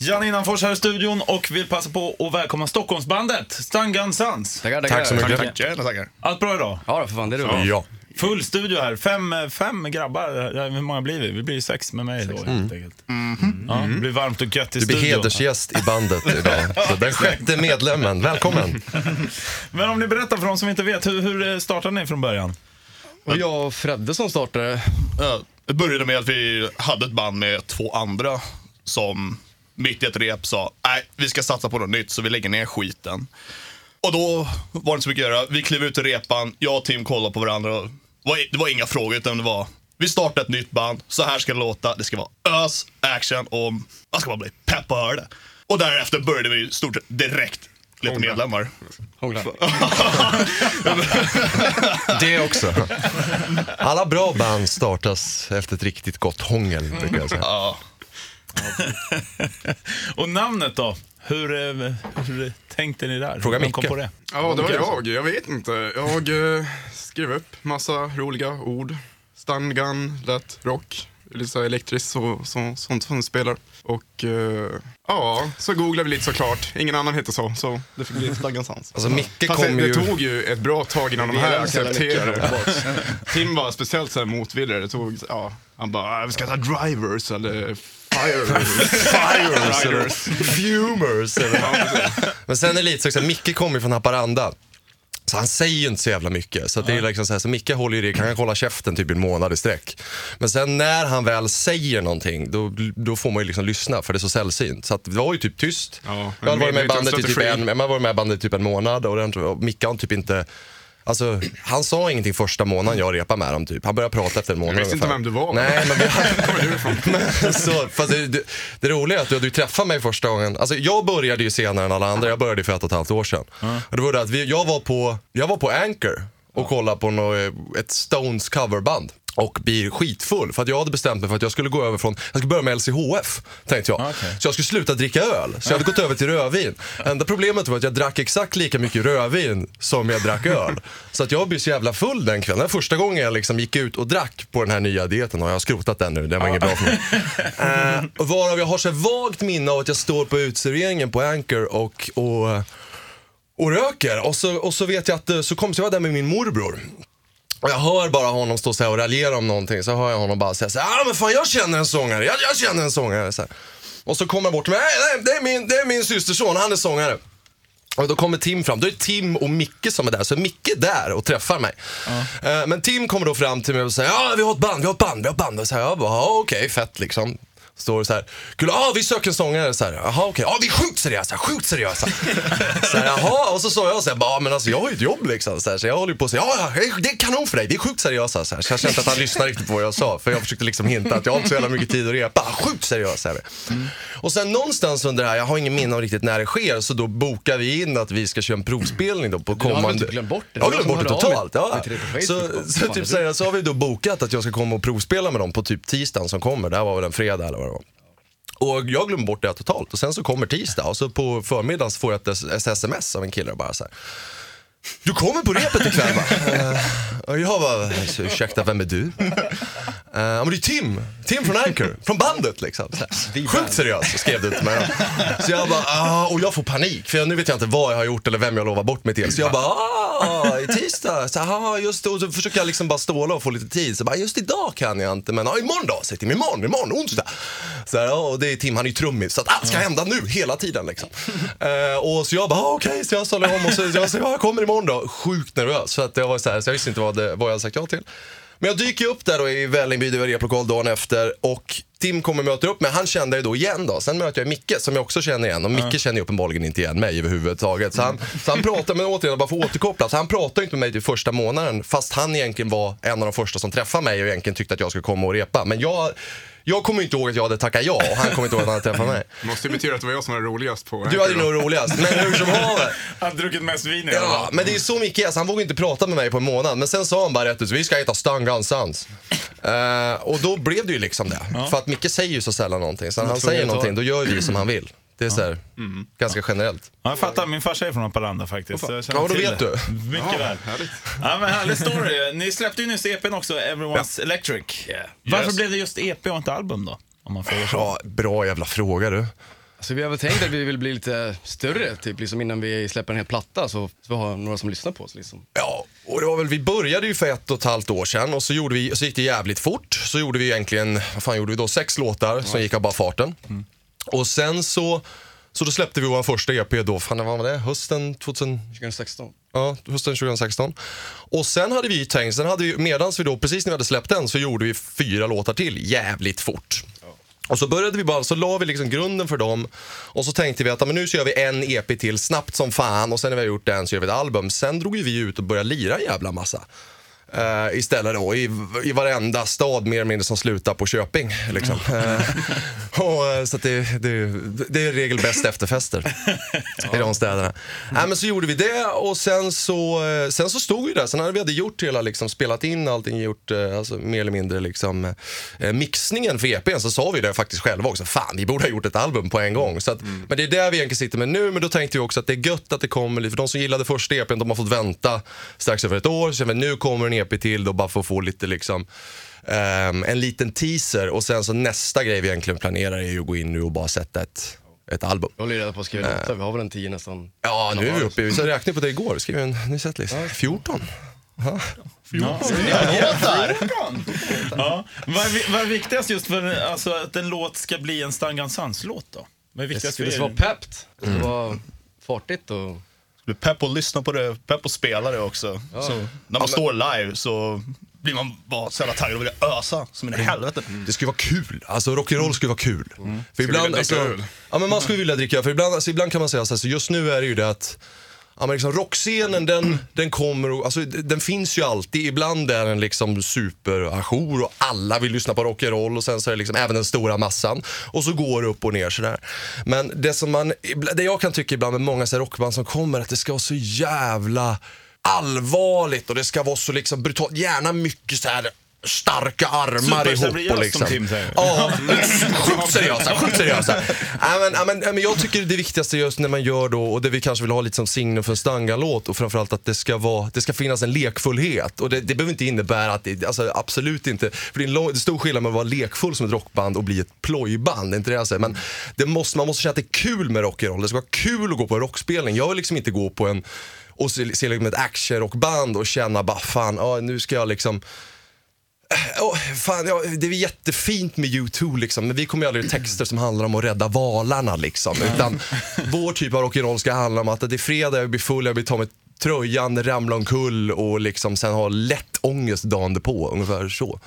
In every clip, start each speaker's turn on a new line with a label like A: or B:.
A: Jan Innanfors här i studion och vill passa på att välkomna Stockholmsbandet, Stan Gun Sons.
B: Tackar, tackar.
C: Tack så mycket.
D: Tackar, tackar.
A: Allt bra idag?
B: Ja, för fan, det är roligt.
C: Ja.
A: Full studio här, fem, fem grabbar. Hur många blir vi? Vi blir sex med mig då helt enkelt. Ja, det blir varmt och gött i
C: Du blir
A: studion.
C: hedersgäst i bandet idag. Så den sjätte medlemmen, välkommen.
A: Men om ni berättar för de som inte vet, hur, hur startade ni från början?
B: Och jag och Fredde som startade.
D: Ja, Det började med att vi hade ett band med två andra som mitt i ett rep sa nej, vi ska satsa på något nytt så vi lägger ner skiten. Och då var det inte så mycket att göra. Vi klev ut i repan, jag och Tim kollade på varandra. och Det var, inga frågor utan det var vi startar ett nytt band, så här ska det låta. Det ska vara ös, action och man ska bara bli pepp på att höra det. Och därefter började vi i stort sett direkt leta medlemmar.
B: Hånglar.
C: Det också. Alla bra band startas efter ett riktigt gott hångel, brukar jag säga.
D: Ja.
A: Och namnet då? Hur, eh, hur tänkte ni där?
C: Fråga Micke.
A: på det?
E: Ja, det var jag. Jag vet inte. Jag eh, skrev upp massa roliga ord. Stun, gun, lätt, rock. Lite så elektriskt, så, så, sånt som spelar. Och eh, ja, så googlade vi lite såklart. Ingen annan heter så, så det fick bli Stun, gun, Sans.
C: Alltså Micke
E: Fast det,
C: kom
E: det
C: ju...
E: tog ju ett bra tag innan de här accepterade. Tim var speciellt så här motvillig. Det tog, ja, han bara, "Ah, vi ska ta drivers eller fire.
C: Fires eller
E: Riders.
C: fumers. Eller. Men sen är det lite så också, Micke kommer från Haparanda. Så han säger ju inte så jävla mycket. Så, det är liksom så, här, så Micke håller ju det, han kan hålla käften typ i en månad i sträck. Men sen när han väl säger någonting, då, då får man ju liksom lyssna för det är så sällsynt. Så att det var ju typ tyst.
E: Ja,
C: jag hade varit med i bandet i typ en, man varit med bandet typ en månad och, den, och Micke har typ inte Alltså, han sa ingenting första månaden jag repade med dem typ. Han började prata efter en månad
E: Jag visste inte
C: ungefär.
E: vem du var.
C: Nej, men vi, men så, fast det, det, det roliga är att du, du träffade mig första gången. Alltså, jag började ju senare än alla andra. Jag började för ett och ett halvt år sedan. Och det var det att vi, jag, var på, jag var på Anchor och kollade på något, ett Stones coverband. Och blir skitfull för att jag hade bestämt mig för att jag skulle gå över från, jag skulle börja med LCHF tänkte jag.
A: Okej.
C: Så jag skulle sluta dricka öl. Så jag hade gått över till rödvin. Enda problemet var att jag drack exakt lika mycket rödvin som jag drack öl. Så att jag blev så jävla full den kvällen. Var första gången jag liksom gick ut och drack på den här nya dieten och jag har skrotat den nu. Den var inget bra för mig. Och varav jag har så vagt minne av att jag står på utserveringen på Anchor och, och, och röker. Och så, och så vet jag att eh, så kom så jag var där med min morbror. Och jag hör bara honom stå så och raljera om någonting. Så hör jag honom bara säga så här, ah, men fan jag känner en sångare, jag, jag känner en sångare. Så här. Och så kommer han bort till mig, nej, det, är min, det är min systerson, han är sångare. Och då kommer Tim fram, då är det Tim och Micke som är där, så Micke är där och träffar mig. Eh, Men Tim kommer då fram till mig och säger, ja vi har ett band, vi har ett band, vi har ett band. Och så här, jag bara, okej, fett liksom. Står så här, kul, ja vi söker en sångare. Så här, jaha okej, ja vi är sjukt seriösa, sjukt seriösa. så här, jaha, och så sa jag så här, bara, men alltså jag har ju ett jobb liksom. Så, här, så jag håller på att säga, ja det är kanon för dig, vi är sjukt seriösa. Så, här, så jag kände att han lyssnade riktigt på vad jag sa, för jag försökte liksom hinta att jag har inte så jävla mycket tid att repa. Sjukt seriösa är vi. Och sen någonstans under det här, jag har ingen minne av riktigt när det sker, så då bokar vi in att vi ska köra en provspelning då på
B: har väl
C: kommande...
B: typ glömt bort det?
C: Jag har glömt bort det totalt. Ja. Så, så, typ, så, här, så har vi då bokat att jag ska komma och provspela med dem på typ tisdagen som kommer. Det här var väl en fredag eller vad det var. Och jag glömde bort det totalt. Och sen så kommer tisdag och så på förmiddagen så får jag ett, ett sms av en kille och bara så här. Du kommer på repet ikväll va? Eh, och jag bara, ursäkta vem är du? Uh, men det är Tim, Tim från Anchor, från bandet liksom. Sjukt seriöst skrev du till mig. Så jag bara, ah, och jag får panik för jag, nu vet jag inte vad jag har gjort eller vem jag lovar bort mig till. Så jag bara, ah, tisdag, så, ah, just det. Och så försöker jag liksom bara ståla och få lite tid. Så bara, just idag kan jag inte, men ah, imorgon då? Säg till mig imorgon, imorgon, onsdag. Så här, ja, och det är Tim, han är ju trummis, så att allt ska hända nu, hela tiden liksom. Eh, och så jag bara, ah, okej, så jag ställer om och så jag ja, jag kommer imorgon då. Sjukt nervös, för att jag var så här, så jag visste inte vad, det, vad jag hade sagt ja till. Men jag dyker upp där då i Vällingby, det var replokal dagen efter och Tim kommer och möter upp mig. Han kände jag då igen då. Sen möter jag Micke som jag också känner igen och Micke känner ju uppenbarligen inte igen mig överhuvudtaget. Så han, så han pratar, men återigen bara för att återkoppla, så han pratade inte med mig till första månaden fast han egentligen var en av de första som träffade mig och egentligen tyckte att jag skulle komma och repa. Men jag, jag kommer inte ihåg att jag hade tackat ja och han kommer inte ihåg att han hade träffat mig.
E: Måste ju betyda att det var jag som var roligast på
C: Du hade nog roligast, men hur som haver.
A: Han druckit mest vin i alla
C: Ja,
A: fall.
C: men det är så mycket, alltså, han vågade inte prata med mig på en månad. Men sen sa han bara rätt ut, vi ska heta Stun Gun Sons. Eh, och då blev det ju liksom det. För att Micke säger ju så sällan någonting. Så när han säger någonting, då gör vi som han vill. Det är så här, ganska generellt.
A: Ja, jag fattar, min farsa är från Haparanda faktiskt. så jag känner
C: Ja, då vet
A: det.
C: du.
A: Mycket väl.
E: Härligt.
A: Ja, men härlig story. Ni släppte ju nyss EPn också, Everyone's Electric. Varför
D: Yes.
A: blev det just EP och inte album då? Om man frågar så.
C: Bra, bra jävla fråga du.
B: Så vi har väl tänkt att vi vill bli lite större, typ liksom innan vi släpper en hel platta så, så vi har några som lyssnar på oss liksom.
C: Ja, och det var väl, vi började ju för ett och ett halvt år sedan och så, gjorde vi, så gick det jävligt fort. Så gjorde vi egentligen, vad fan gjorde vi då? Sex låtar som gick av bara farten. Och sen så, så då släppte vi vår första EP då, fan vad var det? Hösten 2000?
B: 2016.
C: Ja, hösten 2016. Och sen hade vi tänkt, sen hade vi, medans vi då, precis när vi hade släppt den så gjorde vi fyra låtar till jävligt fort. Och så började vi bara, så la vi liksom grunden för dem och så tänkte vi att men nu så gör vi en EP till snabbt som fan och sen när vi har gjort den så gör vi ett album. Sen drog vi ut och började lira en jävla massa. Eh, istället då i, i varenda stad mer eller mindre som slutar på Köping. Liksom. Eh, och, eh, så det, det, det är regel bäst efterfester i de städerna. Nej, men så gjorde vi det och sen så, sen så stod vi där. Sen när vi hade gjort hela, liksom, spelat in allting, gjort alltså, mer eller mindre liksom, mixningen för EPn så sa vi det faktiskt själva också. Fan, vi borde ha gjort ett album på en gång. Så att, Men det är där vi egentligen sitter med nu. Men då tänkte vi också att det är gött att det kommer lite. För de som gillade första EPn, de har fått vänta strax över ett år. Så känner vi, nu kommer en EP till då bara för att få lite liksom ehm, en liten teaser. Och sen så nästa grej vi egentligen planerar är ju att gå in nu och bara sätta ett, ett album.
B: Jag håller ju reda på att skriva låtar, vi har väl en tio nästan.
C: Ja, nu är vi uppe, vi så räknade på det igår, vi skrev en ny setlist. 14.
A: Ja. Vad, är, vad är viktigast just för alltså, att en låt ska bli en Stangan Sans-låt då? Vad är
B: Det
A: viktigast
B: skulle
A: för
B: vara peppt, det skulle vara fartigt och...
D: pepp att lyssna på det, pepp att spela det också. Så när man står live så blir man bara så jävla taggad och vill ösa som i helvete.
C: Det skulle vara kul, alltså rock'n'roll skulle vara kul. För ibland,
E: vilja dricka
C: alltså,
E: öl.
C: ja, men man skulle vilja dricka för ibland, alltså, ibland kan man säga så här, så just nu är det ju det att Ja, men liksom rockscenen den, den kommer och, alltså, den finns ju alltid. Ibland är den liksom superajour och alla vill lyssna på rock'n'roll och sen så är det liksom även den stora massan. Och så går det upp och ner sådär. Men det som man, det jag kan tycka ibland med många så här rockband som kommer att det ska vara så jävla allvarligt och det ska vara så liksom brutalt, gärna mycket så här starka armar ihop.
A: Superseriöst,
C: Och liksom.
A: som Tim säger.
C: Ja, sjukt seriösa, sjukt seriösa. Nej, men, ja, men, ja, men jag tycker det viktigaste just när man gör då, och det vi kanske vill ha lite som signum för en Stangan-låt och framförallt att det ska, vara, det ska finnas en lekfullhet. Och det, det behöver inte innebära att det, alltså absolut inte, för det är en lång, det är stor skillnad mellan att vara lekfull som ett rockband och bli ett plojband, inte det jag säger. Men det måste, man måste känna att det är kul med rock'n'roll, det ska vara kul att gå på en rockspelning. Jag vill liksom inte gå på en och se, se liksom ett actionrockband och känna bara fan, ja, nu ska jag liksom Oh, fan, ja, det är jättefint med U2 liksom, men vi kommer ju aldrig göra texter som handlar om att rädda valarna. Liksom, utan vår typ av rock'n'roll ska handla om att det är fredag, jag blir full, jag vill ta mig tröjan, ramla omkull och liksom sen ha lätt ångest dagen på ungefär så.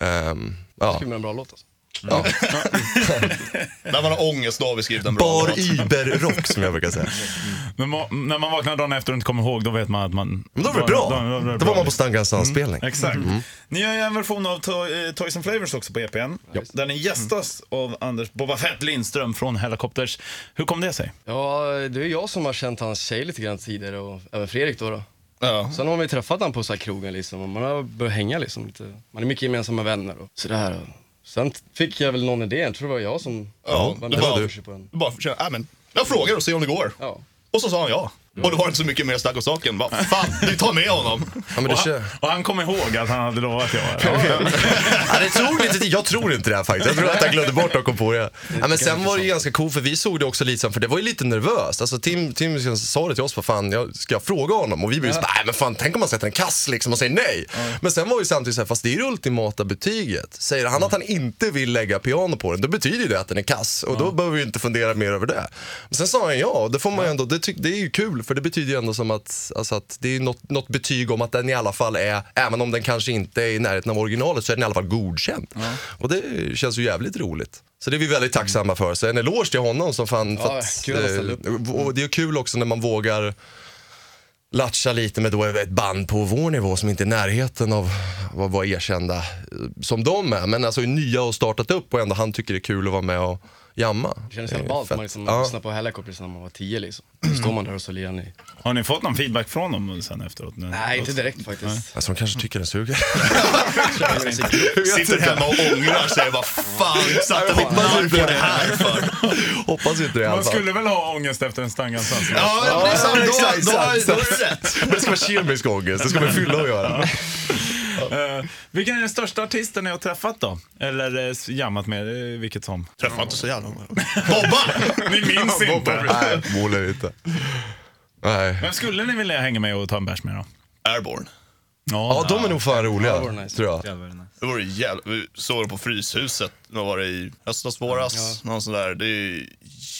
C: Ehm, ja.
B: Skulle vara en bra låt alltså.
C: Ja.
D: När man har ångest då har vi skrivit en bra
C: Bar
D: låt.
C: Iber-rock som jag brukar säga.
A: Men när man vaknar dagen efter och inte kommer ihåg, då vet man att man...
C: Men då var det bra.
A: Då, då, då,
C: Då var man på Stangans anspelning.
A: Exakt. Ni gör ju en version av to- eh, Toys and Flavors också på EPn. Där ni gästas av Anders Boba Fett Lindström från Helicopters. Hur kom det sig?
B: Ja, det är jag som har känt hans tjej lite grann tidigare och även Fredrik då. då.
D: Ja.
B: Sen har vi träffat honom på så här krogen liksom och man har börjat hänga liksom lite. Man är mycket gemensamma vänner och sådär. Sen fick jag väl någon idé, jag tror det var jag som
D: Ja,
B: var med och
D: du.
B: pushade på den.
D: Bara äh, men, jag frågar och ser om det går.
B: Ja.
D: Och så sa han ja. Och då var det inte så mycket mer snack om saken. Bara, fan, vi tar med honom.
C: Ja, men det
A: Och han, och han kom ihåg att han hade lovat ja.
C: Ja, det tog lite tid. Jag tror inte det här faktiskt. Jag tror att jag glömde bort att kom på det. Ja, men sen var det ju ganska coolt för vi såg det också lite för det var ju lite nervöst. Alltså Tim, Tim sa det till oss, vad fan, jag, ska jag fråga honom? Och vi blev bara, nej men fan, tänk om man sätter en kass liksom och säger nej. Men sen var ju samtidigt så här, fast det är det ultimata betyget. Säger han att han inte vill lägga piano på den, då betyder ju det att den är kass. Och då behöver vi inte fundera mer över det. Men sen sa han ja, och det får man ju ändå, det, det är ju kul för det betyder ju ändå som att, alltså att det är något, något betyg om att den i alla fall är, även om den kanske inte är i närheten av originalet, så är den i alla fall godkänd. Och det känns ju jävligt roligt. Så det är vi väldigt tacksamma för. Så en eloge till honom som fan...
B: Ja,
C: att,
B: kul att upp.
C: eh, och det är kul också när man vågar latcha lite med då ett band på vår nivå som inte är i närheten av vad vara erkända eh, som de är. Men alltså är nya och startat upp och ändå han tycker det är kul att vara med och jamma.
B: Det kändes helt ballt,
C: fett.
B: man liksom
C: Ja.
B: lyssnade på Helicopters när man var tio liksom. Då står man där och så lirar ni.
A: Har ni fått någon feedback från dem sen efteråt?
B: Nej, inte direkt faktiskt.
C: Alltså de kanske tycker den suger.
D: Sitter hemma och ångrar sig. Bara, fan, satte mitt namn på det här för.
C: Hoppas inte det i alla
A: Man
C: fall.
A: skulle väl ha ångest efter en Stangan Sans?
D: Ja, det är sant. Då,
C: exakt,
D: då, då, då är det rätt.
C: Men det ska vara kemisk ångest, det ska med fylla att göra.
A: Vilken är den största artisten ni har träffat då? Eller eh, jammat med, eh, vilket som.
D: Träffade inte så jävla många. Bobba!
A: Ni minns inte.
C: Nej, förmodligen inte. Nej.
A: Vem skulle ni vilja hänga med och ta en bärs med då?
D: Airborne.
C: Ja, de är nog fan roliga,
B: Ja, det var nice.
C: tror jag.
D: Det var ju jävla... Vi såg dem på Fryshuset. Vad var det i höstas, våras? Någon sån där. Det är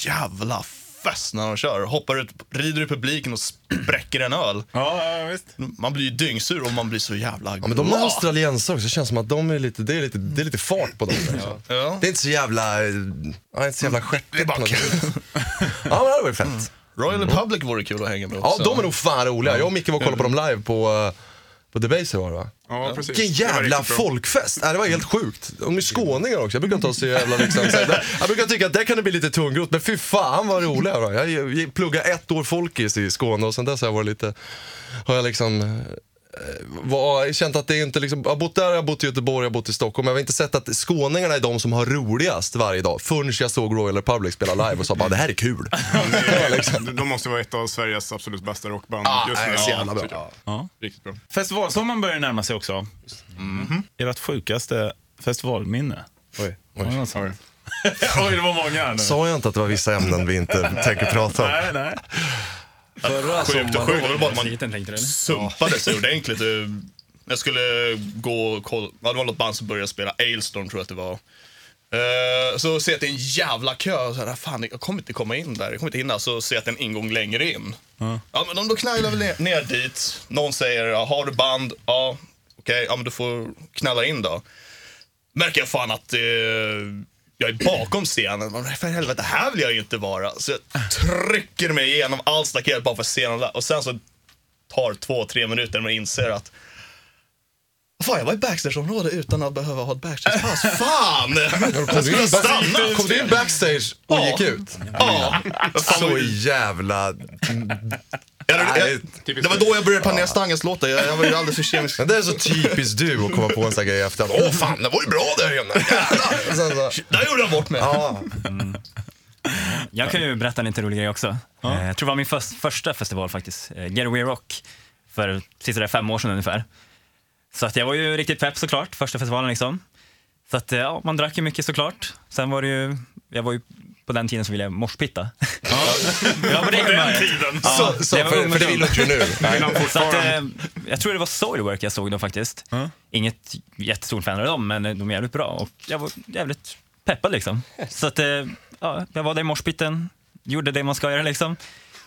D: jävla fest när de kör. Hoppar ut, rider i publiken och spräcker en öl.
A: Ja, ja visst.
D: Man blir ju dyngsur och man blir så jävla
C: Ja, men de är australiensare också, det känns som att de är lite, det är lite, det är lite fart på dem. Liksom.
D: Ja.
C: Det är inte så jävla, ja, det är inte så jävla
D: Det är
C: stjärtigt
D: bara
C: på något
D: kul.
C: sätt. Ja, men det hade varit fett.
D: Royal Republic vore kul att hänga med
C: Ja,
D: också.
C: de är nog fan roliga. Jag och Micke var och kollade på dem live på, eh, på Debaser var det va?
E: Ja, precis.
C: Vilken jävla folkfest! Nej, det var helt sjukt. De är skåningar också. Jag brukar inte ha så jävla liksom, så här, Jag brukar tycka att det kan det bli lite tungrot, men fy fan vad roliga var. Jag, jag pluggade ett år folkis i Skåne och sen dess har jag varit lite, har jag liksom var, känt att det inte liksom, jag har bott där, jag har bott i Göteborg, jag har bott i Stockholm. Jag har inte sett att skåningarna är de som har roligast varje dag. Förrän jag såg Royal Republic spela live och sa bara det här är kul.
E: De- De måste vara ett av Sveriges absolut bästa rockband
C: Ah,
E: just nu.
C: så jävla bra.
A: Ja.
E: Riktigt bra.
A: Festivalsommaren börjar närma sig också. Ert sjukaste festivalminne?
C: Oj, oj.
A: sånt? Oj, det var många nu.
C: Sa jag inte att det var vissa ämnen vi inte tänker prata om?
A: Nej, nej.
B: Förra
D: Sjukt och sjukt. Det var bara att man
B: Titeln tänkte du eller?
D: sumpade sig ordentligt. Jag skulle gå och kolla, ja, det var något band som började spela, Ailstorm tror jag att det var. Eh, så ser jag att det är en jävla kö. Och så här, fan, jag kommer inte komma in där. Jag kommer inte hinna. Så ser jag att det är en ingång längre in. Ja, men de, då knallar vi ner, ner dit. Någon säger, ja, har du band? Ja, okej, ja men du får knalla in då. Märker jag fan att eh, jag är bakom scenen. Men för helvete, här vill jag ju inte vara. Så jag trycker mig igenom allt staket bara för att se dem där. Och sen så tar två, tre minuter när man inser att Fan, jag var i backstageområdet utan att behöva ha ett backstagepass. Fan! Jag
C: Kom du
D: skulle ha
C: in,
D: stannat.
C: kom du in backstage och
D: Ja.
C: gick ut?
D: Ja.
C: Så jävla...
D: jag,
C: Nej,
D: jag, det var då jag började planera Stangens-låtar. Jag, jag var ju alldeles för kemisk.
C: Men det är så typiskt du att komma på en sån här grej efter att åh fan, det var ju bra där inne. Jävlar. Så,
D: Där gjorde jag bort mig.
C: ja.
F: Jag kan ju berätta en lite rolig grej också. Eh, Jag tror det var min förs- första festival faktiskt, eh, Getaway Rock, för sista fem år sedan ungefär. Så att jag var ju riktigt pepp såklart, första festivalen liksom. Så att ja, man drack ju mycket såklart. Sen var det ju, jag var ju på den tiden så ville jag morspitta. Ja, ja på det humöret.
A: tiden.
F: Ja,
C: Så, så,
F: det var
C: för, för det vill du inte nu.
F: Så att, eh, jag tror det var Soilwork jag såg då faktiskt. Inget jättestort fan av dem, men de är jävligt bra och jag var jävligt peppad liksom. Så att, eh, ja, jag var där i morspitten, gjorde det man ska göra liksom.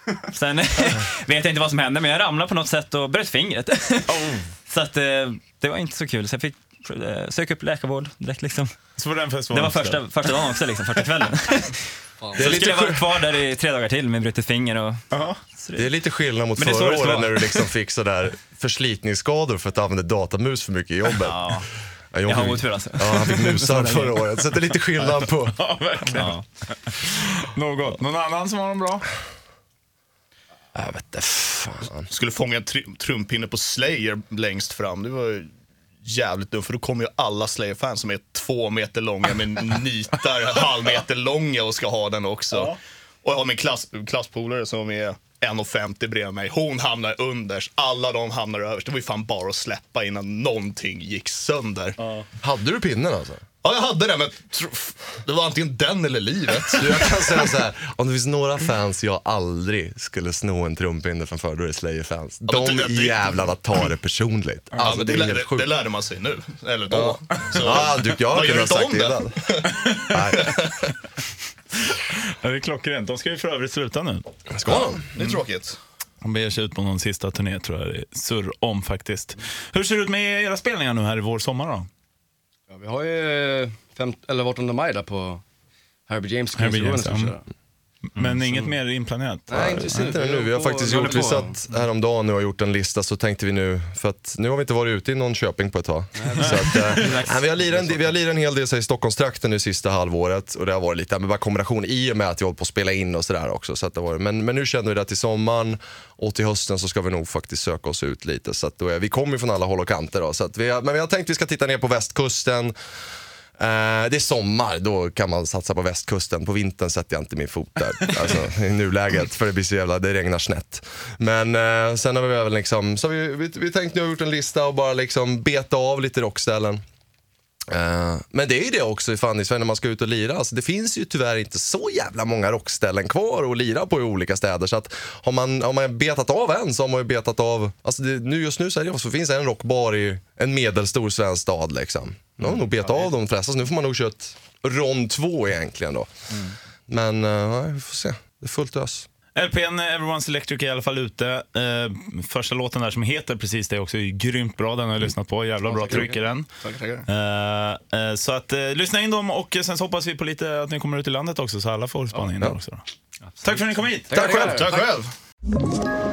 F: Sen vet jag inte vad som hände, men jag ramlade på något sätt och bröt fingret. Så att eh, det var inte så kul, så jag fick eh, söka upp läkarvård direkt liksom.
A: Så var den
F: Det var första, första dagen också, liksom, första kvällen.
C: Det är
F: Så skulle
C: lite
F: jag vara kvar där i tre dagar till med brutet finger och...
C: Det är lite skillnad mot förra året
F: vara.
C: när du liksom fick sådär förslitningsskador för att du använde datamus för mycket i jobbet.
F: Ja,
C: Ja,
F: jag har otur alltså.
C: Ja, han fick musar förra året. Så det är lite skillnad på...
A: ja, verkligen.
F: Ja.
A: Något. Någon annan som har dem bra?
C: Jag vet inte fan.
D: Skulle fånga en tr- trumpinne på Slayer längst fram. Det var ju jävligt dumt, för då kommer ju alla Slayer-fans som är två meter långa med nitar halv meter långa och ska ha den också. Och jag har min klass, klasspolare som är 1,50 bredvid mig. Hon hamnar underst, alla de hamnar överst. Det var ju fan bara att släppa innan någonting gick sönder. Ja,
C: Hade du pinnen alltså?
D: Jag hade den, men det var antingen den eller livet.
C: Du, jag kan säga så här, om det finns några fans jag aldrig skulle sno en trumpinne framför, då är det Slayer-fans. De
D: det- det-
C: jävlarna tar det personligt.
D: Ja,
C: Alltså
D: men
C: det
D: det,
C: är
D: lär- det, det lärde man sig nu, eller då. Så,
C: Ja, du, jag kunde ha sagt det innan. Nej,
A: Ja, det är klockrent. De ska ju för övrigt sluta nu.
C: ska de?
D: det är tråkigt.
A: De beger sig ut på någon sista turné tror jag det är surr om faktiskt. Hur ser det ut med era spelningar nu här i vår sommar då?
B: Ja, vi har ju fem, eller 18 maj där på Herbie James
A: Herbie James, ja.
B: Köra.
A: Men inget mer inplanerat?
B: Nej, inte
C: Inte nu. Vi har
B: på-
C: faktiskt
B: håller
C: gjort, vi satt häromdagen nu och gjort en lista så tänkte vi nu, för att nu har vi inte varit ute i någon Köping på ett tag. Så att, nej, vi, har lirat en, vi har lirat en hel del så här, i Stockholmstrakten nu sista halvåret och det har varit lite med kombination i och med att vi hållit på att spela in och sådär också. Så att det var, men, men nu känner vi det till sommaren och till hösten så ska vi nog faktiskt söka oss ut lite. Så att då är, vi kommer ju från alla håll och kanter då. Så att vi har, men vi har tänkt att vi ska titta ner på västkusten. Eh, det är sommar, då kan man satsa på västkusten. På vintern sätter jag inte min fot där alltså, i nuläget för det blir så jävla, det regnar snett. Men eh, sen har vi väl liksom, så vi, vi, vi tänkt nu har gjort en lista och bara liksom beta av lite rockställen. Eh, men det är ju det också fan, i Sverige när man ska ut och lira. Alltså, det finns ju tyvärr inte så jävla många rockställen kvar att lira på i olika städer. Så att har man, har man betat av en så har man ju betat av, alltså det, nu, just nu så, det, så finns det en rockbar i en medelstor svensk stad. Liksom. Nu har man nog betat av de flesta, så nu får man nog köra ett rond två egentligen då. Men uh, vi får se, det är fullt ös.
A: LPn Everyone's Electric är i alla fall ute. Eh, första låten där som heter precis det också är grymt bra. Den har jag lyssnat på. Jävla bra tryck i den. Eh, eh, så att eh, lyssna in dem och sen så hoppas vi på lite att ni kommer ut i landet också så alla får spana in där också. Då. Tack för att ni kom hit.
C: Tack själv!
D: Tack själv.